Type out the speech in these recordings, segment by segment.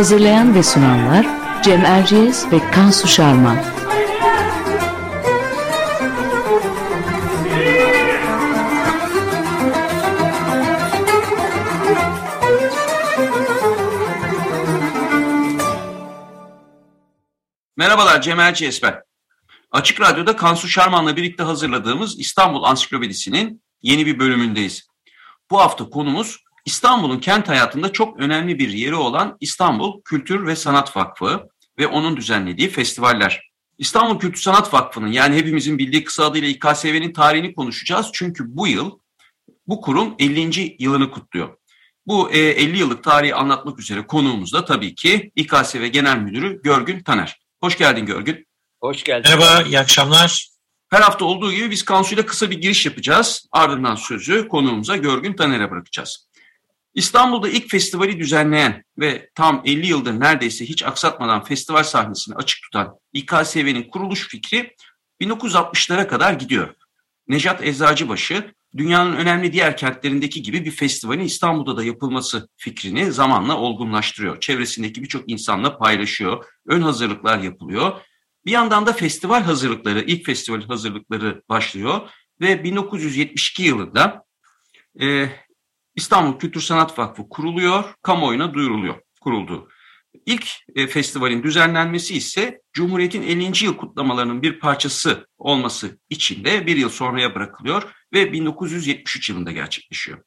Hazırlayan ve sunanlar Cem Erciyes ve Kansu Şarman. Merhabalar Cem Erciyes ben. Açık Radyo'da Kansu Şarman'la birlikte hazırladığımız İstanbul Ansiklopedisi'nin yeni bir bölümündeyiz. Bu hafta konumuz İstanbul'un kent hayatında çok önemli bir yeri olan İstanbul Kültür ve Sanat Vakfı ve onun düzenlediği festivaller. İstanbul Kültür Sanat Vakfı'nın yani hepimizin bildiği kısa adıyla İKSV'nin tarihini konuşacağız. Çünkü bu yıl bu kurum 50. yılını kutluyor. Bu 50 yıllık tarihi anlatmak üzere konuğumuz da tabii ki İKSV Genel Müdürü Görgün Taner. Hoş geldin Görgün. Hoş geldin. Merhaba, iyi akşamlar. Her hafta olduğu gibi biz Kansu'yla kısa bir giriş yapacağız. Ardından sözü konuğumuza Görgün Taner'e bırakacağız. İstanbul'da ilk festivali düzenleyen ve tam 50 yıldır neredeyse hiç aksatmadan festival sahnesini açık tutan İKSV'nin kuruluş fikri 1960'lara kadar gidiyor. Nejat Eczacıbaşı, dünyanın önemli diğer kentlerindeki gibi bir festivalin İstanbul'da da yapılması fikrini zamanla olgunlaştırıyor. Çevresindeki birçok insanla paylaşıyor, ön hazırlıklar yapılıyor. Bir yandan da festival hazırlıkları, ilk festival hazırlıkları başlıyor ve 1972 yılında e, İstanbul Kültür Sanat Vakfı kuruluyor, kamuoyuna duyuruluyor, kuruldu. İlk e, festivalin düzenlenmesi ise Cumhuriyet'in 50. yıl kutlamalarının bir parçası olması için de bir yıl sonraya bırakılıyor ve 1973 yılında gerçekleşiyor.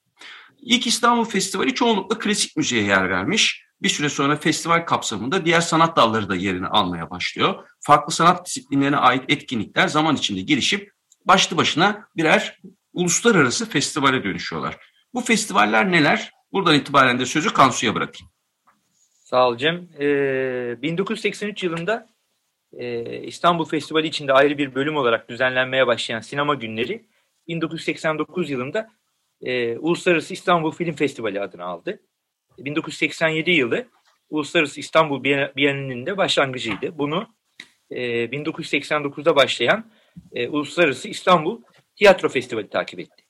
İlk İstanbul Festivali çoğunlukla klasik müziğe yer vermiş. Bir süre sonra festival kapsamında diğer sanat dalları da yerini almaya başlıyor. Farklı sanat disiplinlerine ait etkinlikler zaman içinde gelişip başlı başına birer uluslararası festivale dönüşüyorlar. Bu festivaller neler? Buradan itibaren de sözü Kansu'ya bırakayım. Sağ ol Cem. Ee, 1983 yılında e, İstanbul Festivali içinde ayrı bir bölüm olarak düzenlenmeye başlayan sinema günleri 1989 yılında e, Uluslararası İstanbul Film Festivali adını aldı. 1987 yılı Uluslararası İstanbul Bienalinin de başlangıcıydı. Bunu e, 1989'da başlayan e, Uluslararası İstanbul Tiyatro Festivali takip etti.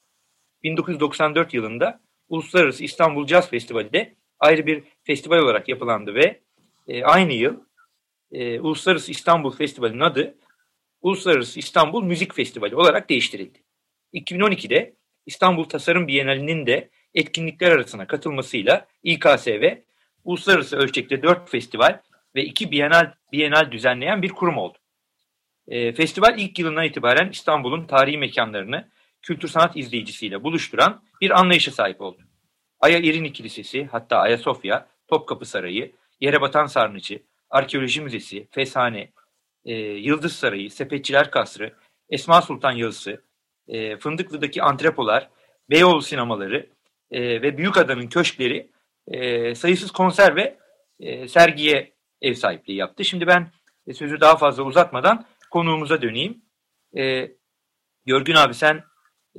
1994 yılında Uluslararası İstanbul Jazz Festivali de ayrı bir festival olarak yapılandı ve e, aynı yıl e, Uluslararası İstanbul Festivali'nin adı Uluslararası İstanbul Müzik Festivali olarak değiştirildi. 2012'de İstanbul Tasarım Bienali'nin de etkinlikler arasına katılmasıyla İKSV uluslararası ölçekte 4 festival ve 2 bienal, bienal düzenleyen bir kurum oldu. E, festival ilk yılından itibaren İstanbul'un tarihi mekanlarını kültür sanat izleyicisiyle buluşturan bir anlayışa sahip oldu. Aya İrini Kilisesi, hatta Ayasofya, Topkapı Sarayı, Yerebatan Sarnıcı, Arkeoloji Müzesi, Feshane, e, Yıldız Sarayı, Sepetçiler Kasrı, Esma Sultan Yalısı, e, Fındıklı'daki antrepolar, Beyoğlu sinemaları e, ve Büyükada'nın köşkleri e, sayısız konser ve e, sergiye ev sahipliği yaptı. Şimdi ben e, sözü daha fazla uzatmadan konuğumuza döneyim. E, Görgün abi sen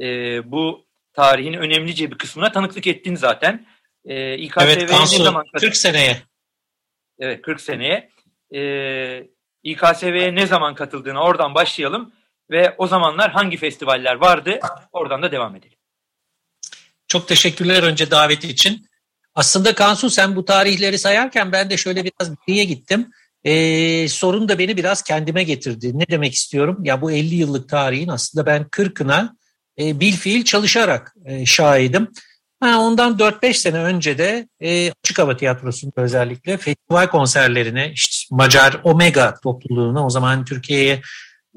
e, bu tarihin önemlice bir kısmına tanıklık ettin zaten. E, İKSV'ye evet Kansu, ne zaman 40 seneye. Evet 40 seneye. E, İKSV'ye ne zaman katıldığına oradan başlayalım ve o zamanlar hangi festivaller vardı oradan da devam edelim. Çok teşekkürler önce davet için. Aslında Kansu sen bu tarihleri sayarken ben de şöyle biraz geriye gittim. Ee, sorun da beni biraz kendime getirdi. Ne demek istiyorum? Ya bu 50 yıllık tarihin aslında ben 40'ına e, bilfiil çalışarak e, şahidim. Ha, ondan 4-5 sene önce de e, Açık Hava Tiyatrosu'nda özellikle festival konserlerine, işte Macar Omega topluluğuna o zaman Türkiye'ye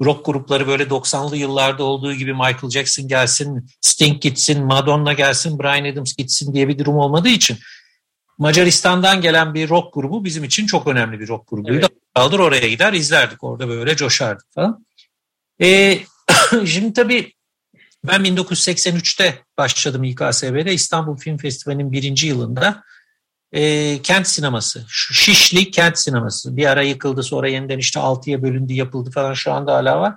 rock grupları böyle 90'lı yıllarda olduğu gibi Michael Jackson gelsin, Sting gitsin, Madonna gelsin, Brian Adams gitsin diye bir durum olmadığı için Macaristan'dan gelen bir rock grubu bizim için çok önemli bir rock grubuydu. Evet. Aldır oraya gider izlerdik orada böyle coşardık falan. E, şimdi tabii Ben 1983'te başladım İKSV'de İstanbul Film Festivali'nin birinci yılında e, kent sineması, Şişli kent sineması. Bir ara yıkıldı sonra yeniden işte altıya bölündü yapıldı falan şu anda hala var.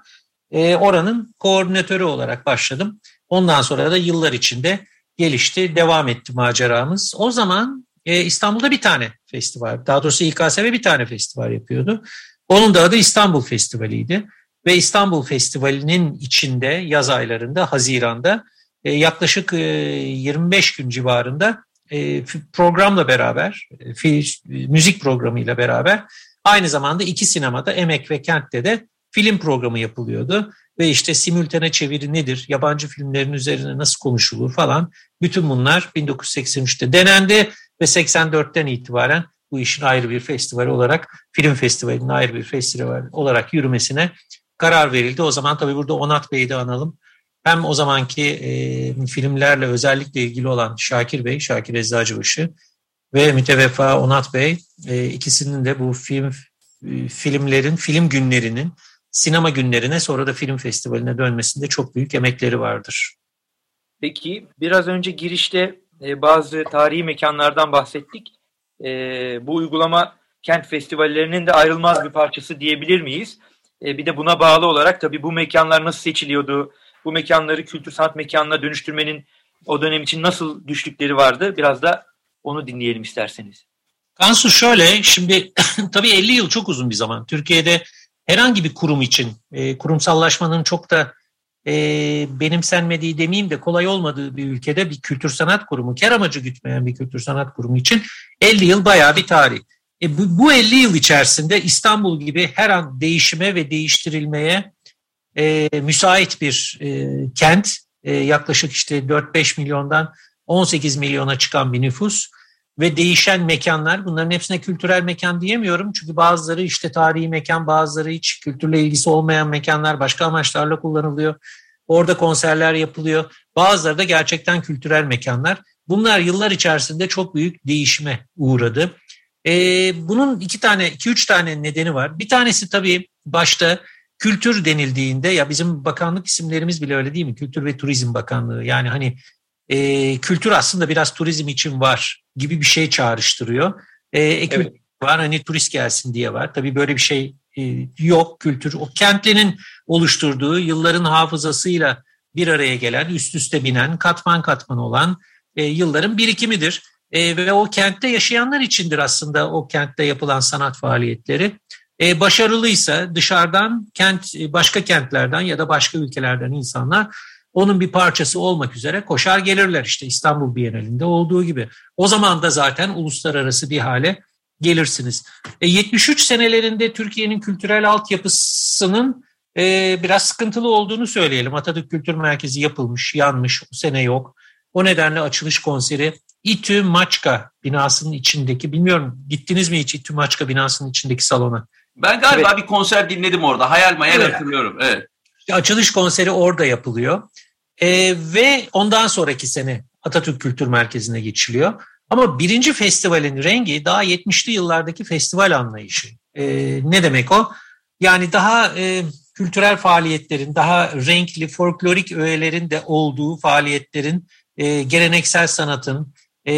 E, oranın koordinatörü olarak başladım. Ondan sonra da yıllar içinde gelişti, devam etti maceramız. O zaman e, İstanbul'da bir tane festival, daha doğrusu İKSV bir tane festival yapıyordu. Onun da adı İstanbul Festivali'ydi. Ve İstanbul Festivali'nin içinde yaz aylarında, Haziran'da e, yaklaşık e, 25 gün civarında e, programla beraber, e, müzik programıyla beraber aynı zamanda iki sinemada Emek ve Kent'te de film programı yapılıyordu. Ve işte simültene çeviri nedir, yabancı filmlerin üzerine nasıl konuşulur falan bütün bunlar 1983'te denendi ve 84'ten itibaren bu işin ayrı bir festival olarak, film festivalinin ayrı bir festival olarak yürümesine karar verildi. O zaman tabii burada Onat Bey'i de analım. Hem o zamanki e, filmlerle özellikle ilgili olan Şakir Bey, Şakir Eczacıbaşı ve müteveffa Onat Bey e, ikisinin de bu film e, filmlerin, film günlerinin sinema günlerine sonra da film festivaline dönmesinde çok büyük emekleri vardır. Peki biraz önce girişte e, bazı tarihi mekanlardan bahsettik. E, bu uygulama kent festivallerinin de ayrılmaz bir parçası diyebilir miyiz? E, bir de buna bağlı olarak tabii bu mekanlar nasıl seçiliyordu? Bu mekanları kültür sanat mekanına dönüştürmenin o dönem için nasıl güçlükleri vardı? Biraz da onu dinleyelim isterseniz. Kansu şöyle, şimdi tabii 50 yıl çok uzun bir zaman. Türkiye'de herhangi bir kurum için e, kurumsallaşmanın çok da e, benimsenmediği demeyeyim de kolay olmadığı bir ülkede bir kültür sanat kurumu, kar amacı gütmeyen bir kültür sanat kurumu için 50 yıl bayağı bir tarih. E, bu, bu 50 yıl içerisinde İstanbul gibi her an değişime ve değiştirilmeye e, müsait bir e, kent, e, yaklaşık işte 4-5 milyondan 18 milyona çıkan bir nüfus ve değişen mekanlar. Bunların hepsine kültürel mekan diyemiyorum. Çünkü bazıları işte tarihi mekan, bazıları hiç kültürle ilgisi olmayan mekanlar başka amaçlarla kullanılıyor. Orada konserler yapılıyor. Bazıları da gerçekten kültürel mekanlar. Bunlar yıllar içerisinde çok büyük değişime uğradı. Ee, bunun iki tane, iki üç tane nedeni var. Bir tanesi tabii başta kültür denildiğinde ya bizim bakanlık isimlerimiz bile öyle değil mi? Kültür ve Turizm Bakanlığı. Yani hani e, kültür aslında biraz turizm için var gibi bir şey çağrıştırıyor. E, e evet. var hani turist gelsin diye var. Tabii böyle bir şey e, yok kültür. O kentlinin oluşturduğu yılların hafızasıyla bir araya gelen, üst üste binen, katman katman olan e, yılların birikimidir. E, ve o kentte yaşayanlar içindir aslında o kentte yapılan sanat faaliyetleri. E, başarılıysa dışarıdan kent e, başka kentlerden ya da başka ülkelerden insanlar onun bir parçası olmak üzere koşar gelirler işte İstanbul Bienalinde olduğu gibi. O zaman da zaten uluslararası bir hale gelirsiniz. E, 73 senelerinde Türkiye'nin kültürel altyapısının e, biraz sıkıntılı olduğunu söyleyelim. Atatürk Kültür Merkezi yapılmış, yanmış, o sene yok. O nedenle açılış konseri İTÜ Maçka binasının içindeki, bilmiyorum gittiniz mi hiç İTÜ Maçka binasının içindeki salona? Ben galiba evet. bir konser dinledim orada. Hayal mayal evet. hatırlıyorum. Evet. Açılış konseri orada yapılıyor. Ee, ve ondan sonraki sene Atatürk Kültür Merkezi'ne geçiliyor. Ama birinci festivalin rengi daha 70'li yıllardaki festival anlayışı. Ee, ne demek o? Yani daha e, kültürel faaliyetlerin, daha renkli, folklorik öğelerin de olduğu faaliyetlerin, e, geleneksel sanatın, e,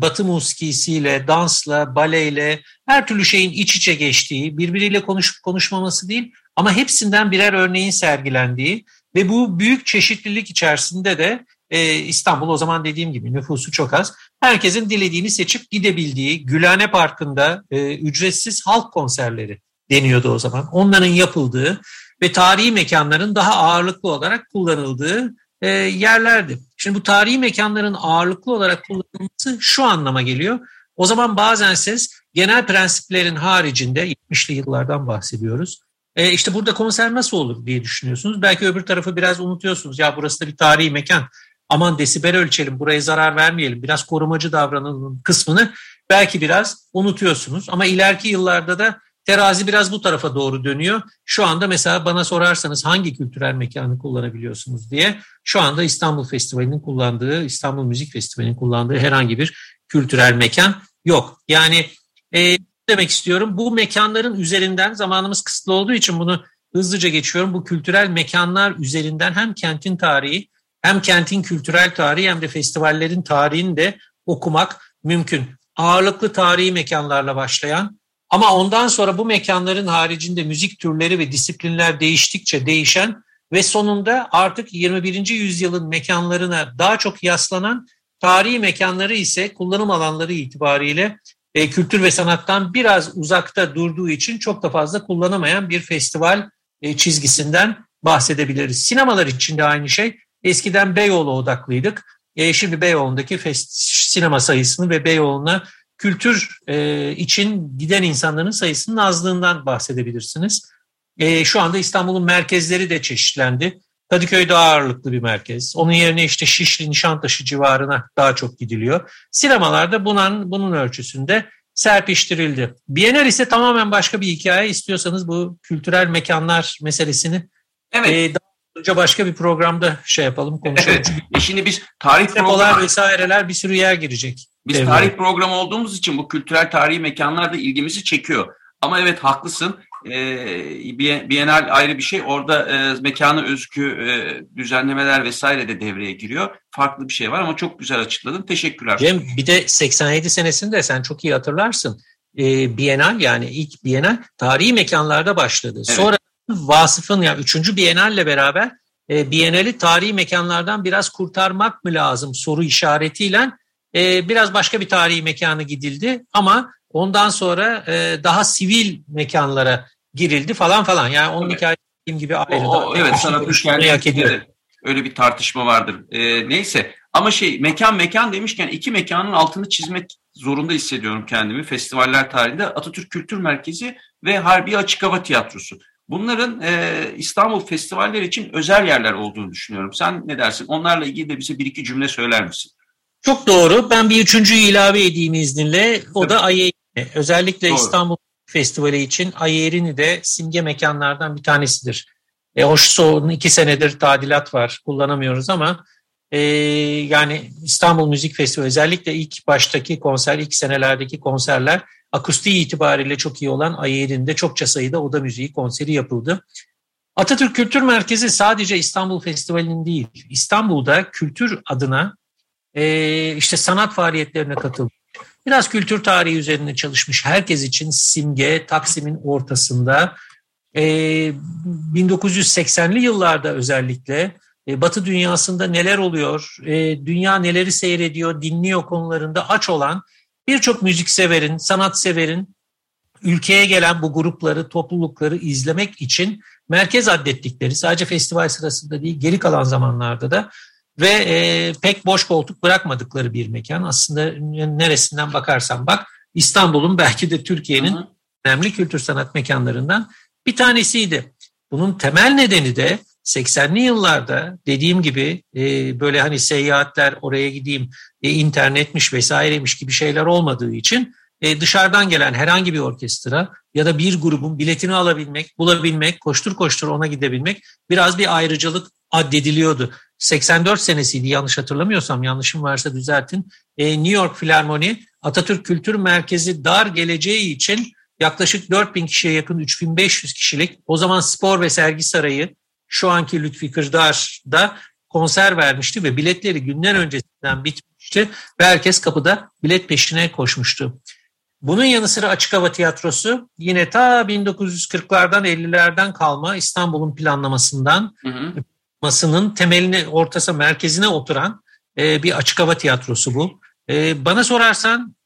batı muskisiyle, dansla, baleyle, her türlü şeyin iç içe geçtiği, birbiriyle konuşup konuşmaması değil ama hepsinden birer örneğin sergilendiği ve bu büyük çeşitlilik içerisinde de e, İstanbul o zaman dediğim gibi nüfusu çok az. Herkesin dilediğini seçip gidebildiği Gülhane Parkı'nda e, ücretsiz halk konserleri deniyordu o zaman. Onların yapıldığı ve tarihi mekanların daha ağırlıklı olarak kullanıldığı e, yerlerdi. Şimdi bu tarihi mekanların ağırlıklı olarak kullanılması şu anlama geliyor. O zaman bazen siz genel prensiplerin haricinde 70'li yıllardan bahsediyoruz. E, işte burada konser nasıl olur diye düşünüyorsunuz. Belki öbür tarafı biraz unutuyorsunuz. Ya burası da bir tarihi mekan. Aman desibel ölçelim, buraya zarar vermeyelim, biraz korumacı davranalım kısmını belki biraz unutuyorsunuz. Ama ileriki yıllarda da terazi biraz bu tarafa doğru dönüyor. Şu anda mesela bana sorarsanız hangi kültürel mekanı kullanabiliyorsunuz diye şu anda İstanbul Festivali'nin kullandığı, İstanbul Müzik Festivali'nin kullandığı herhangi bir kültürel mekan yok. Yani e, demek istiyorum bu mekanların üzerinden zamanımız kısıtlı olduğu için bunu hızlıca geçiyorum. Bu kültürel mekanlar üzerinden hem kentin tarihi hem kentin kültürel tarihi hem de festivallerin tarihini de okumak mümkün. Ağırlıklı tarihi mekanlarla başlayan ama ondan sonra bu mekanların haricinde müzik türleri ve disiplinler değiştikçe değişen ve sonunda artık 21. yüzyılın mekanlarına daha çok yaslanan tarihi mekanları ise kullanım alanları itibariyle e, kültür ve sanattan biraz uzakta durduğu için çok da fazla kullanamayan bir festival e, çizgisinden bahsedebiliriz. Sinemalar için de aynı şey. Eskiden Beyoğlu odaklıydık. E, şimdi Beyoğlu'ndaki fest, sinema sayısını ve Beyoğlu'na kültür e, için giden insanların sayısının azlığından bahsedebilirsiniz. E, şu anda İstanbul'un merkezleri de çeşitlendi. Kadıköy daha ağırlıklı bir merkez. Onun yerine işte Şişli, Nişantaşı civarına daha çok gidiliyor. Sinemalarda bunun, bunun ölçüsünde serpiştirildi. Bienal ise tamamen başka bir hikaye. İstiyorsanız bu kültürel mekanlar meselesini evet. e, daha önce başka bir programda şey yapalım konuşalım. Evet. E şimdi biz tarih programı vesaireler bir sürü yer girecek. Biz devreye. tarih programı olduğumuz için bu kültürel tarihi mekanlar da ilgimizi çekiyor. Ama evet haklısın. E, Bienal ayrı bir şey. Orada e, mekana özgü e, düzenlemeler vesaire de devreye giriyor. Farklı bir şey var ama çok güzel açıkladın. Teşekkürler. Cem bir de 87 senesinde sen çok iyi hatırlarsın. E, Bienal yani ilk Bienal tarihi mekanlarda başladı. Evet. Sonra Vasıf'ın yani 3. Bienal'le beraber e, Bienal'i tarihi mekanlardan biraz kurtarmak mı lazım soru işaretiyle e, biraz başka bir tarihi mekanı gidildi ama ondan sonra e, daha sivil mekanlara girildi falan falan. Yani onun evet. hikayesi gibi ayrı. O, o, evet sanat üçgenliği öyle bir tartışma vardır. E, neyse ama şey mekan mekan demişken iki mekanın altını çizmek zorunda hissediyorum kendimi. Festivaller tarihinde Atatürk Kültür Merkezi ve Harbi Açık Hava Tiyatrosu. Bunların e, İstanbul festivaller için özel yerler olduğunu düşünüyorum. Sen ne dersin? Onlarla ilgili de bize bir iki cümle söyler misin? Çok doğru. Ben bir üçüncüyü ilave edeyim izninle. O Tabii. da Ayeri. Özellikle doğru. İstanbul Festivali için Ayeri'ni de simge mekanlardan bir tanesidir. E, Hoşsoğlu'nun iki senedir tadilat var. Kullanamıyoruz ama e, yani İstanbul Müzik Festivali özellikle ilk baştaki konser, ilk senelerdeki konserler akustiği itibariyle çok iyi olan Ayeri'nde çokça sayıda oda müziği konseri yapıldı. Atatürk Kültür Merkezi sadece İstanbul Festivali'nin değil, İstanbul'da kültür adına e, işte sanat faaliyetlerine katıldı. Biraz kültür tarihi üzerine çalışmış. Herkes için simge Taksim'in ortasında. E, 1980'li yıllarda özellikle e, Batı dünyasında neler oluyor, e, dünya neleri seyrediyor, dinliyor konularında aç olan birçok müzikseverin, sanatseverin ülkeye gelen bu grupları, toplulukları izlemek için merkez adettikleri sadece festival sırasında değil geri kalan zamanlarda da ve e, pek boş koltuk bırakmadıkları bir mekan. Aslında neresinden bakarsan bak İstanbul'un belki de Türkiye'nin önemli kültür sanat mekanlarından bir tanesiydi. Bunun temel nedeni de 80'li yıllarda dediğim gibi e, böyle hani seyahatler oraya gideyim e, internetmiş vesairemiş gibi şeyler olmadığı için e, dışarıdan gelen herhangi bir orkestra ya da bir grubun biletini alabilmek, bulabilmek, koştur koştur ona gidebilmek biraz bir ayrıcalık addediliyordu. 84 senesiydi yanlış hatırlamıyorsam yanlışım varsa düzeltin. E, New York Filarmoni Atatürk Kültür Merkezi dar geleceği için yaklaşık 4000 kişiye yakın 3500 kişilik o zaman spor ve sergi sarayı şu anki Lütfi Kırdar'da konser vermişti ve biletleri günden öncesinden bitmişti ve herkes kapıda bilet peşine koşmuştu. Bunun yanı sıra Açık Hava Tiyatrosu yine ta 1940'lardan 50'lerden kalma İstanbul'un planlamasından hı hı masının temeline, ortası, merkezine oturan e, bir açık hava tiyatrosu bu. E, bana sorarsan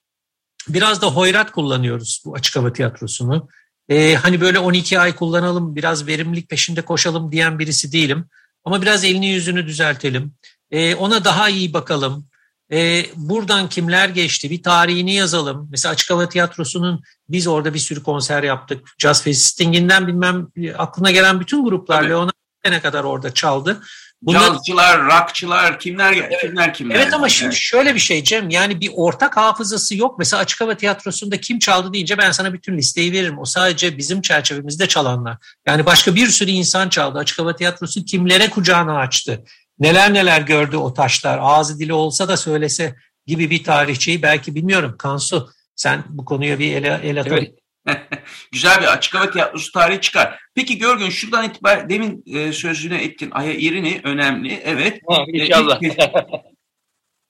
biraz da hoyrat kullanıyoruz bu açık hava tiyatrosunu. E, hani böyle 12 ay kullanalım, biraz verimlilik peşinde koşalım diyen birisi değilim. Ama biraz elini yüzünü düzeltelim. E, ona daha iyi bakalım. E, buradan kimler geçti bir tarihini yazalım. Mesela Açık Hava Tiyatrosu'nun biz orada bir sürü konser yaptık. Jazz Festinginden bilmem aklına gelen bütün gruplarla ona sene kadar orada çaldı. Bunlar, Cazcılar, rockçılar, kimler evet, kimler kimler. Evet ama şimdi şöyle bir şey Cem yani bir ortak hafızası yok. Mesela Açık Hava Tiyatrosu'nda kim çaldı deyince ben sana bütün listeyi veririm. O sadece bizim çerçevemizde çalanlar. Yani başka bir sürü insan çaldı. Açık Hava Tiyatrosu kimlere kucağını açtı. Neler neler gördü o taşlar. Ağzı dili olsa da söylese gibi bir tarihçeyi belki bilmiyorum. Kansu sen bu konuya bir ele, el atabilir. Evet. Güzel bir açık hava tiyatrosu tarihi çıkar. Peki Görgün şuradan itibaren demin e, sözünü ettin. Aya irini önemli. Evet. Ha, inşallah. E,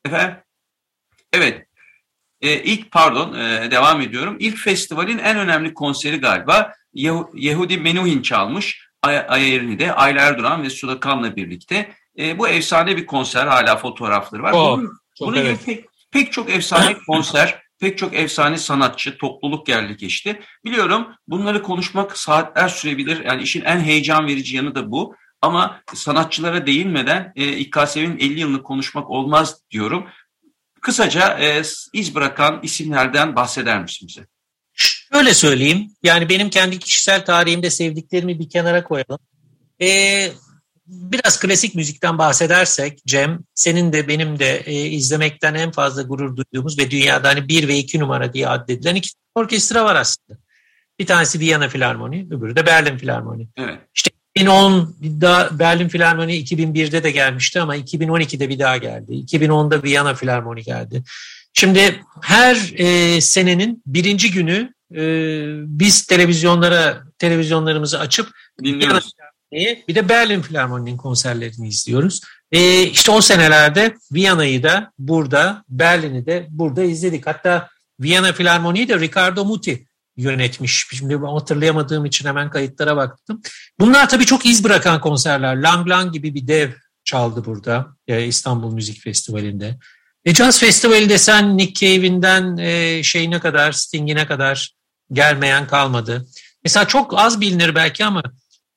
efendim? Evet. E, ilk pardon e, devam ediyorum. İlk festivalin en önemli konseri galiba Yehu, Yehudi Menuhin çalmış. Ay, Aya irini de Ayla Erduran ve Suda Kan'la birlikte. E, bu efsane bir konser. Hala fotoğrafları var. Oh, bunun bunun evet. pek, pek çok efsane konser, pek çok efsane sanatçı, topluluk geldi geçti. Biliyorum bunları konuşmak saatler sürebilir. Yani işin en heyecan verici yanı da bu. Ama sanatçılara değinmeden e, İKSV'nin 50 yılını konuşmak olmaz diyorum. Kısaca e, iz bırakan isimlerden bahseder misin bize? Şöyle söyleyeyim. Yani benim kendi kişisel tarihimde sevdiklerimi bir kenara koyalım. Ee, biraz klasik müzikten bahsedersek Cem, senin de benim de e, izlemekten en fazla gurur duyduğumuz ve dünyada hani bir ve iki numara diye addedilen iki orkestra var aslında. Bir tanesi Viyana Filarmoni, öbürü de Berlin Filarmoni. Evet. 2010 da Berlin Filarmoni 2001'de de gelmişti ama 2012'de bir daha geldi. 2010'da Viyana Filarmoni geldi. Şimdi her e, senenin birinci günü e, biz televizyonlara televizyonlarımızı açıp Dinliyoruz. Filarmoni'yi, bir de Berlin Filarmoni'nin konserlerini izliyoruz. E, işte o senelerde Viyana'yı da burada, Berlin'i de burada izledik. Hatta Viyana Filarmoni'yi de Ricardo Muti yönetmiş. Şimdi hatırlayamadığım için hemen kayıtlara baktım. Bunlar tabii çok iz bırakan konserler. Lang Lang gibi bir dev çaldı burada e, İstanbul Müzik Festivali'nde. E, Jazz Festivali desen Nick Cave'inden e, şeyine kadar, Sting'ine kadar gelmeyen kalmadı. Mesela çok az bilinir belki ama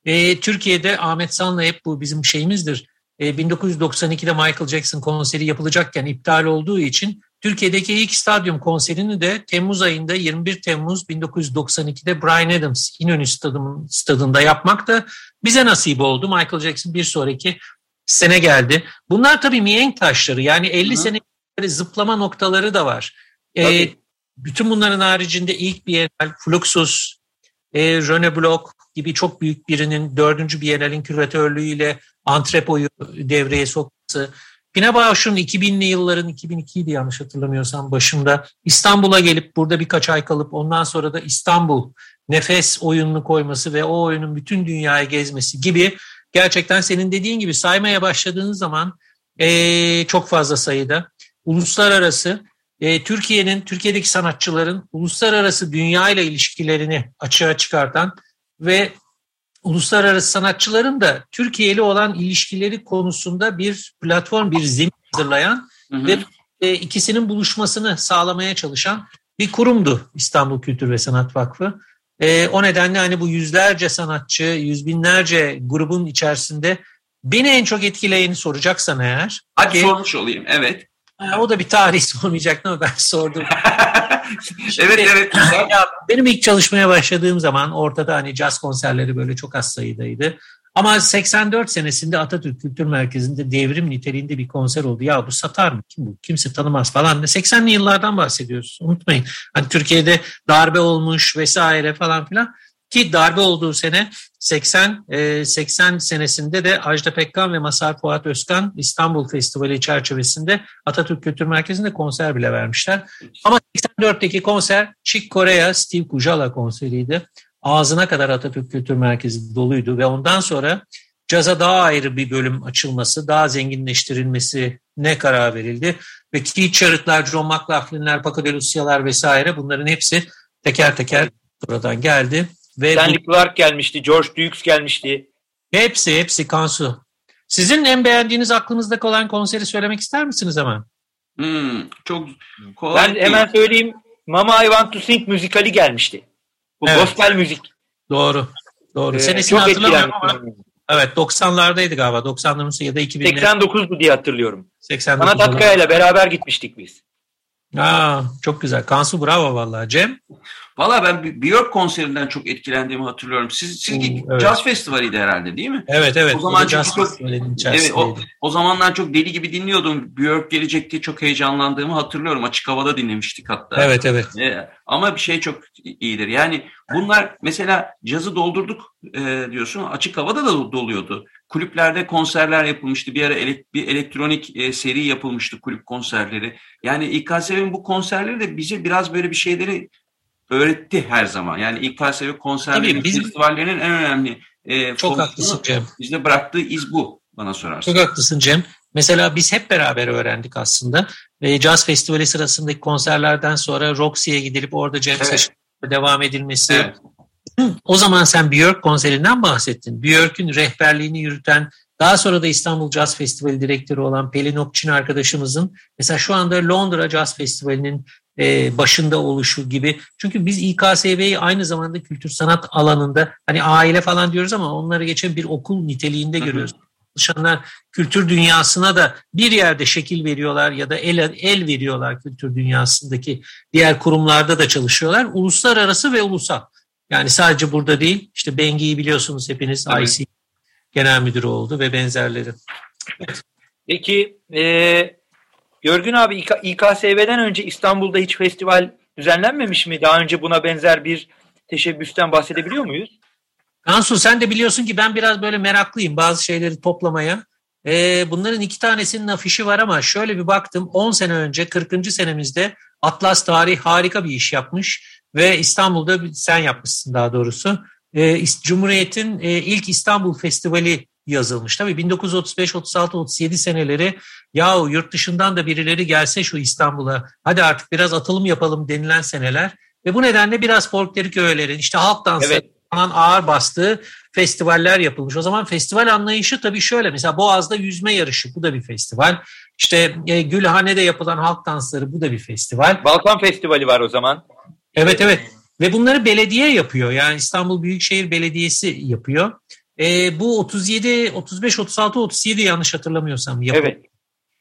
e, Türkiye'de Ahmet San'la hep bu bizim şeyimizdir. E, 1992'de Michael Jackson konseri yapılacakken iptal olduğu için Türkiye'deki ilk stadyum konserini de Temmuz ayında 21 Temmuz 1992'de Brian Adams İnönü Stadyum, stadında yapmak da bize nasip oldu. Michael Jackson bir sonraki sene geldi. Bunlar tabii mihenk taşları yani 50 Hı. sene zıplama noktaları da var. E, bütün bunların haricinde ilk Bienal, Fluxus, e, Rene Bloch gibi çok büyük birinin dördüncü Bienal'in küratörlüğüyle Antrepo'yu devreye sokması, Pina Bausch'un 2000'li yılların 2002'ydi yanlış hatırlamıyorsam başında İstanbul'a gelip burada birkaç ay kalıp ondan sonra da İstanbul nefes oyununu koyması ve o oyunun bütün dünyayı gezmesi gibi gerçekten senin dediğin gibi saymaya başladığınız zaman eee, çok fazla sayıda uluslararası e, Türkiye'nin, Türkiye'deki sanatçıların uluslararası dünya ile ilişkilerini açığa çıkartan ve uluslararası sanatçıların da Türkiye ile olan ilişkileri konusunda bir platform, bir zemin hazırlayan Hı hı. ve e, ikisinin buluşmasını sağlamaya çalışan bir kurumdu İstanbul Kültür ve Sanat Vakfı. E, o nedenle hani bu yüzlerce sanatçı, yüz binlerce grubun içerisinde beni en çok etkileyeni soracaksan eğer, Hadi ki- sormuş olayım. Evet. Ha, o da bir tarih sormayacaktı ama ben sordum. evet evet güzel. Ya benim ilk çalışmaya başladığım zaman ortada hani caz konserleri böyle çok az sayıdaydı. Ama 84 senesinde Atatürk Kültür Merkezi'nde devrim niteliğinde bir konser oldu. Ya bu satar mı? Kim bu? Kimse tanımaz falan. 80'li yıllardan bahsediyoruz. Unutmayın. Hani Türkiye'de darbe olmuş vesaire falan filan. Ki darbe olduğu sene 80 e, 80 senesinde de Ajda Pekkan ve Masar Fuat Özkan İstanbul Festivali çerçevesinde Atatürk Kültür Merkezi'nde konser bile vermişler. Ama 84'teki konser Chick Corea, Steve Kujala konseriydi. Ağzına kadar Atatürk Kültür Merkezi doluydu ve ondan sonra caza daha ayrı bir bölüm açılması, daha zenginleştirilmesi ne karar verildi. Ve Keith Jarrett'lar, John McLaughlin'ler, Paco de Lucia'lar vesaire bunların hepsi teker teker sonradan geldi. Ve bu- Stanley Clark gelmişti, George Dukes gelmişti. hepsi hepsi Kansu. Sizin en beğendiğiniz aklınızda kalan konseri söylemek ister misiniz hemen? Hmm, çok kolay Ben değil. hemen söyleyeyim. Mama I Want to Sing müzikali gelmişti. Bu Evet. gospel müzik. Doğru. Doğru. Ee, Senesini çok hatırlamıyorum ama evet 90'lardaydı galiba. 90'ların ya da 2000'lerin 89'du diye hatırlıyorum. 89. Sanat Akkaya ile beraber gitmiştik biz. Aa, çok güzel. Kansu bravo vallahi. Cem? Valla ben Björk konserinden çok etkilendiğimi hatırlıyorum. Siz, sizinki Oo, evet. Caz Festivali'ydi herhalde değil mi? Evet evet. O zaman çünkü çok- Evet, o, o zamanlar çok deli gibi dinliyordum. Björk gelecek diye çok heyecanlandığımı hatırlıyorum. Açık havada dinlemiştik hatta. Evet evet. Ee, ama bir şey çok iyidir. Yani bunlar mesela cazı doldurduk e, diyorsun. Açık havada da doluyordu. Kulüplerde konserler yapılmıştı. Bir ara elek- bir elektronik e, seri yapılmıştı kulüp konserleri. Yani İKSV'nin bu konserleri de bize biraz böyle bir şeyleri öğretti her zaman. Yani İKSV konserleri bizim... festivallerinin en önemli e, Çok haklısın Cem. Bizde bıraktığı iz bu bana sorarsan. Çok haklısın Cem. Mesela biz hep beraber öğrendik aslında. E, Jazz Festivali sırasındaki konserlerden sonra Roxy'ye gidilip orada Cem evet. devam edilmesi. Evet. O zaman sen Björk konserinden bahsettin. Björk'ün rehberliğini yürüten, daha sonra da İstanbul Jazz Festivali direktörü olan Pelin Okçin arkadaşımızın mesela şu anda Londra Jazz Festivali'nin e, başında oluşu gibi. Çünkü biz İKSV'yi aynı zamanda kültür sanat alanında hani aile falan diyoruz ama onları geçen bir okul niteliğinde görüyoruz. Çalışanlar kültür dünyasına da bir yerde şekil veriyorlar ya da el, el veriyorlar kültür dünyasındaki diğer kurumlarda da çalışıyorlar. Uluslararası ve ulusal. Yani sadece burada değil. İşte Bengi'yi biliyorsunuz hepiniz evet. IC genel müdürü oldu ve benzerleri. Evet. Peki e, Görgün abi İK, İKSV'den önce İstanbul'da hiç festival düzenlenmemiş mi? Daha önce buna benzer bir teşebbüsten bahsedebiliyor muyuz? Kansu sen de biliyorsun ki ben biraz böyle meraklıyım bazı şeyleri toplamaya. Ee, bunların iki tanesinin afişi var ama şöyle bir baktım 10 sene önce 40. senemizde Atlas Tarih harika bir iş yapmış ve İstanbul'da sen yapmışsın daha doğrusu. Ee, Cumhuriyet'in e, ilk İstanbul Festivali yazılmış. Tabii 1935, 36, 37 seneleri yahu yurt dışından da birileri gelse şu İstanbul'a hadi artık biraz atılım yapalım denilen seneler. Ve bu nedenle biraz folklorik öğelerin işte halk dansı evet. falan ağır bastığı festivaller yapılmış. O zaman festival anlayışı tabii şöyle mesela Boğaz'da yüzme yarışı bu da bir festival. İşte e, Gülhane'de yapılan halk dansları bu da bir festival. Balkan Festivali var o zaman. Evet evet ve bunları belediye yapıyor yani İstanbul Büyükşehir Belediyesi yapıyor. E, bu 37, 35, 36, 37 yanlış hatırlamıyorsam yapıldı. Evet.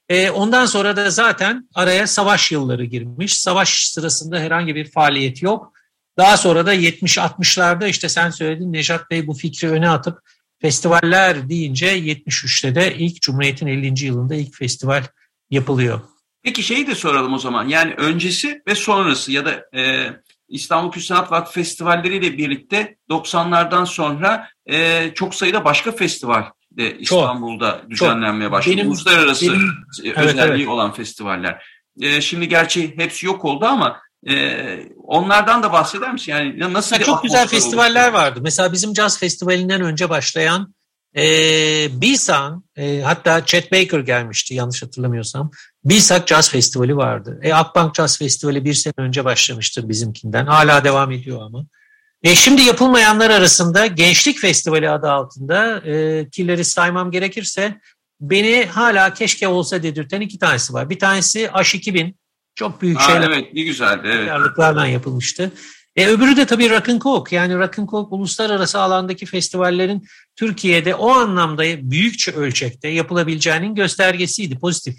E, ondan sonra da zaten araya savaş yılları girmiş. Savaş sırasında herhangi bir faaliyet yok. Daha sonra da 70-60'larda işte sen söyledin Nejat Bey bu fikri öne atıp festivaller deyince 73'te de ilk Cumhuriyet'in 50. yılında ilk festival yapılıyor. Peki şeyi de soralım o zaman. Yani öncesi ve sonrası ya da e, İstanbul Kültür Sanat Vakfı festivalleriyle birlikte 90'lardan sonra e, çok sayıda başka festival de İstanbul'da çok, düzenlenmeye başladı. Benim, Uluslararası benim, özelliği evet, olan festivaller. E, şimdi gerçi hepsi yok oldu ama e, onlardan da bahseder misin? Yani nasıl ya Çok güzel festivaller oluştu? vardı. Mesela bizim Jazz Festivali'nden önce başlayan e, Bisan, e, hatta Chet Baker gelmişti yanlış hatırlamıyorsam. Bilsak Jazz Festivali vardı. E, Akbank Jazz Festivali bir sene önce başlamıştır bizimkinden. Hala devam ediyor ama. E, şimdi yapılmayanlar arasında Gençlik Festivali adı altında e, kileri saymam gerekirse beni hala keşke olsa dedirten iki tanesi var. Bir tanesi H2000 çok büyük Aa, şeyler. Evet ne güzeldi. Evet. yapılmıştı. E, öbürü de tabii Rock and Coke. Yani Rock and Coke uluslararası alandaki festivallerin Türkiye'de o anlamda büyükçe ölçekte yapılabileceğinin göstergesiydi. Pozitif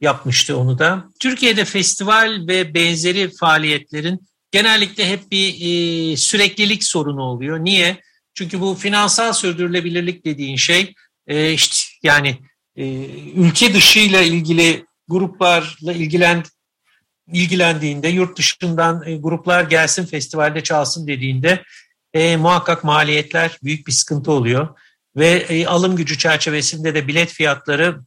yapmıştı onu da. Türkiye'de festival ve benzeri faaliyetlerin genellikle hep bir e, süreklilik sorunu oluyor. Niye? Çünkü bu finansal sürdürülebilirlik dediğin şey e, işte yani e, ülke dışıyla ilgili gruplarla ilgilen ilgilendiğinde yurt dışından e, gruplar gelsin festivalde çalsın dediğinde e, muhakkak maliyetler büyük bir sıkıntı oluyor ve e, alım gücü çerçevesinde de bilet fiyatları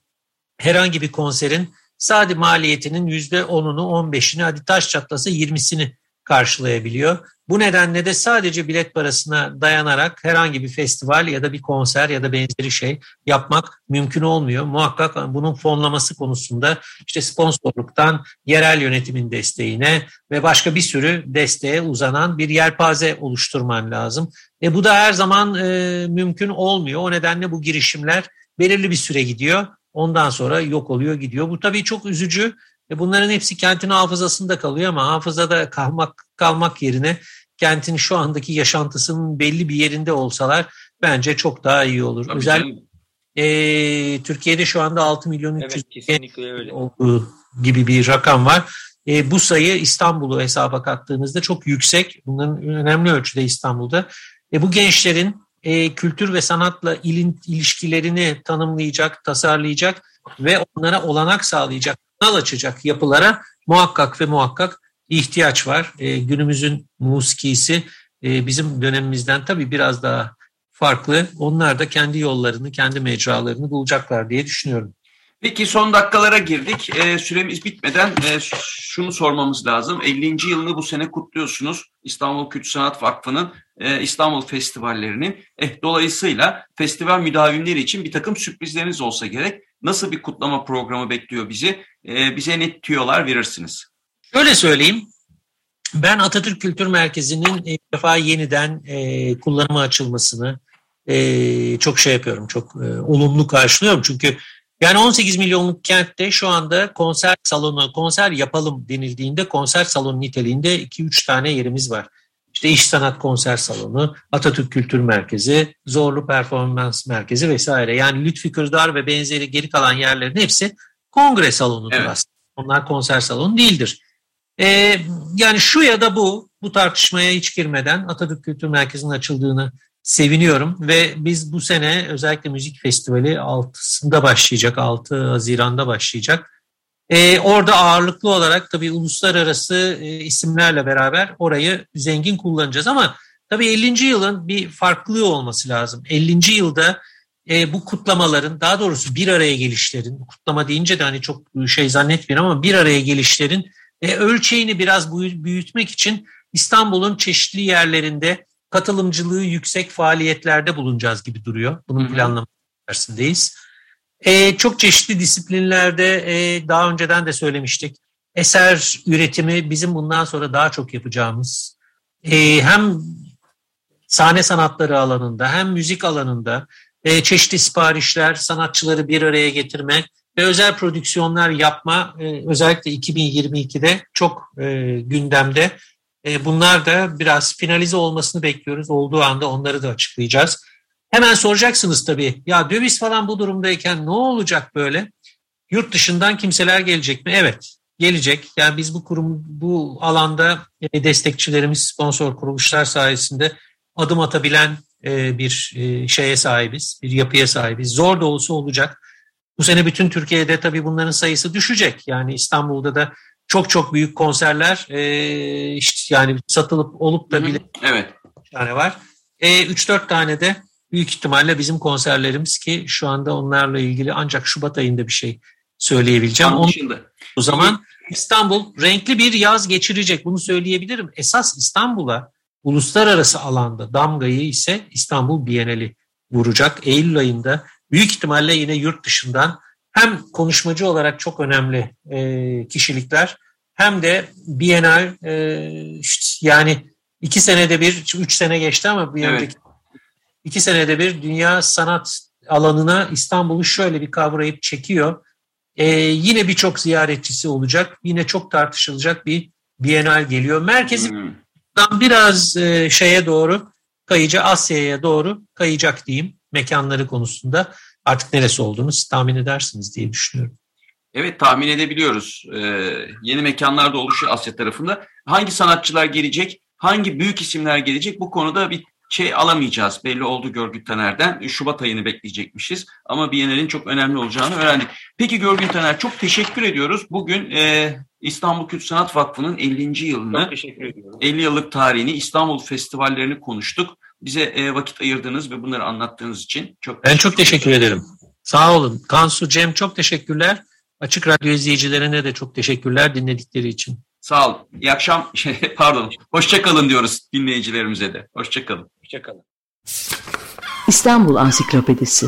herhangi bir konserin sadece maliyetinin %10'unu 15'ini hadi taş çatlasa 20'sini karşılayabiliyor. Bu nedenle de sadece bilet parasına dayanarak herhangi bir festival ya da bir konser ya da benzeri şey yapmak mümkün olmuyor. Muhakkak bunun fonlaması konusunda işte sponsorluktan yerel yönetimin desteğine ve başka bir sürü desteğe uzanan bir yelpaze oluşturman lazım. E bu da her zaman e, mümkün olmuyor. O nedenle bu girişimler belirli bir süre gidiyor. Ondan sonra yok oluyor gidiyor. Bu tabii çok üzücü. E bunların hepsi kentin hafızasında kalıyor ama hafızada kalmak kalmak yerine kentin şu andaki yaşantısının belli bir yerinde olsalar bence çok daha iyi olur. Tabii Özel e, Türkiye'de şu anda 6 milyon 300 evet, olduğu gibi bir rakam var. E, bu sayı İstanbul'u hesaba kattığınızda çok yüksek. Bunların önemli ölçüde İstanbul'da. E, bu gençlerin e, kültür ve sanatla ilin, ilişkilerini tanımlayacak, tasarlayacak ve onlara olanak sağlayacak, kanal açacak yapılara muhakkak ve muhakkak ihtiyaç var. E, günümüzün muskisi e, bizim dönemimizden tabii biraz daha farklı. Onlar da kendi yollarını, kendi mecralarını bulacaklar diye düşünüyorum. Peki son dakikalara girdik. E, süremiz bitmeden e, şunu sormamız lazım. 50. yılını bu sene kutluyorsunuz. İstanbul Kültür Sanat Vakfı'nın e, İstanbul Festivallerinin. Eh, dolayısıyla festival müdavimleri için bir takım sürprizleriniz olsa gerek. Nasıl bir kutlama programı bekliyor bizi? E, bize ne tüyolar verirsiniz? Şöyle söyleyeyim. Ben Atatürk Kültür Merkezi'nin ilk defa yeniden e, kullanıma açılmasını e, çok şey yapıyorum. Çok e, olumlu karşılıyorum. Çünkü yani 18 milyonluk kentte şu anda konser salonu, konser yapalım denildiğinde konser salonu niteliğinde 2-3 tane yerimiz var. İşte İş Sanat Konser Salonu, Atatürk Kültür Merkezi, Zorlu Performans Merkezi vesaire. Yani Lütfi Kırdar ve benzeri geri kalan yerlerin hepsi kongre salonudur evet. aslında. Onlar konser salonu değildir. Ee, yani şu ya da bu, bu tartışmaya hiç girmeden Atatürk Kültür Merkezi'nin açıldığını seviniyorum ve biz bu sene özellikle müzik festivali 6'sında başlayacak, 6 Haziran'da başlayacak. Ee, orada ağırlıklı olarak tabii uluslararası e, isimlerle beraber orayı zengin kullanacağız ama tabii 50. yılın bir farklılığı olması lazım. 50. yılda e, bu kutlamaların daha doğrusu bir araya gelişlerin, kutlama deyince de hani çok şey zannetmiyorum ama bir araya gelişlerin e, ölçeğini biraz büyütmek için İstanbul'un çeşitli yerlerinde katılımcılığı yüksek faaliyetlerde bulunacağız gibi duruyor. Bunun planlaması içerisindeyiz. E, çok çeşitli disiplinlerde e, daha önceden de söylemiştik. Eser üretimi bizim bundan sonra daha çok yapacağımız e, hem sahne sanatları alanında hem müzik alanında e, çeşitli siparişler, sanatçıları bir araya getirme ve özel prodüksiyonlar yapma e, özellikle 2022'de çok e, gündemde. E, bunlar da biraz finalize olmasını bekliyoruz. Olduğu anda onları da açıklayacağız. Hemen soracaksınız tabii ya döviz falan bu durumdayken ne olacak böyle? Yurt dışından kimseler gelecek mi? Evet gelecek. Yani biz bu kurum bu alanda e, destekçilerimiz sponsor kuruluşlar sayesinde adım atabilen e, bir e, şeye sahibiz, bir yapıya sahibiz. Zor da olsa olacak. Bu sene bütün Türkiye'de tabii bunların sayısı düşecek. Yani İstanbul'da da çok çok büyük konserler işte yani satılıp olup da bile evet. tane var. 3-4 tane de büyük ihtimalle bizim konserlerimiz ki şu anda onlarla ilgili ancak Şubat ayında bir şey söyleyebileceğim. Onun, o zaman İstanbul renkli bir yaz geçirecek bunu söyleyebilirim. Esas İstanbul'a uluslararası alanda damgayı ise İstanbul Bienali vuracak. Eylül ayında büyük ihtimalle yine yurt dışından hem konuşmacı olarak çok önemli e, kişilikler hem de Bienal e, yani iki senede bir, üç sene geçti ama bir evet. önceki iki senede bir dünya sanat alanına İstanbul'u şöyle bir kavrayıp çekiyor. E, yine birçok ziyaretçisi olacak. Yine çok tartışılacak bir Bienal geliyor. Merkezi hmm biraz e, şeye doğru kayıcı Asya'ya doğru kayacak diyeyim mekanları konusunda. Artık neresi olduğunu siz tahmin edersiniz diye düşünüyorum. Evet tahmin edebiliyoruz. Ee, yeni mekanlar da oluşuyor Asya tarafında. Hangi sanatçılar gelecek, hangi büyük isimler gelecek bu konuda bir şey alamayacağız. Belli oldu Görgün Taner'den. Şubat ayını bekleyecekmişiz. Ama Biennial'in çok önemli olacağını öğrendik. Peki Görgün Taner çok teşekkür ediyoruz. Bugün e, İstanbul Kültür Sanat Vakfı'nın 50. yılını, 50 yıllık tarihini, İstanbul festivallerini konuştuk. Bize e, vakit ayırdığınız ve bunları anlattığınız için çok Ben çok teşekkür ederim. Sağ olun. Kansu, Cem çok teşekkürler. Açık Radyo izleyicilerine de çok teşekkürler dinledikleri için. Sağ olun. İyi akşam, pardon, hoşçakalın diyoruz dinleyicilerimize de. Hoşçakalın. Hoşçakalın. İstanbul Ansiklopedisi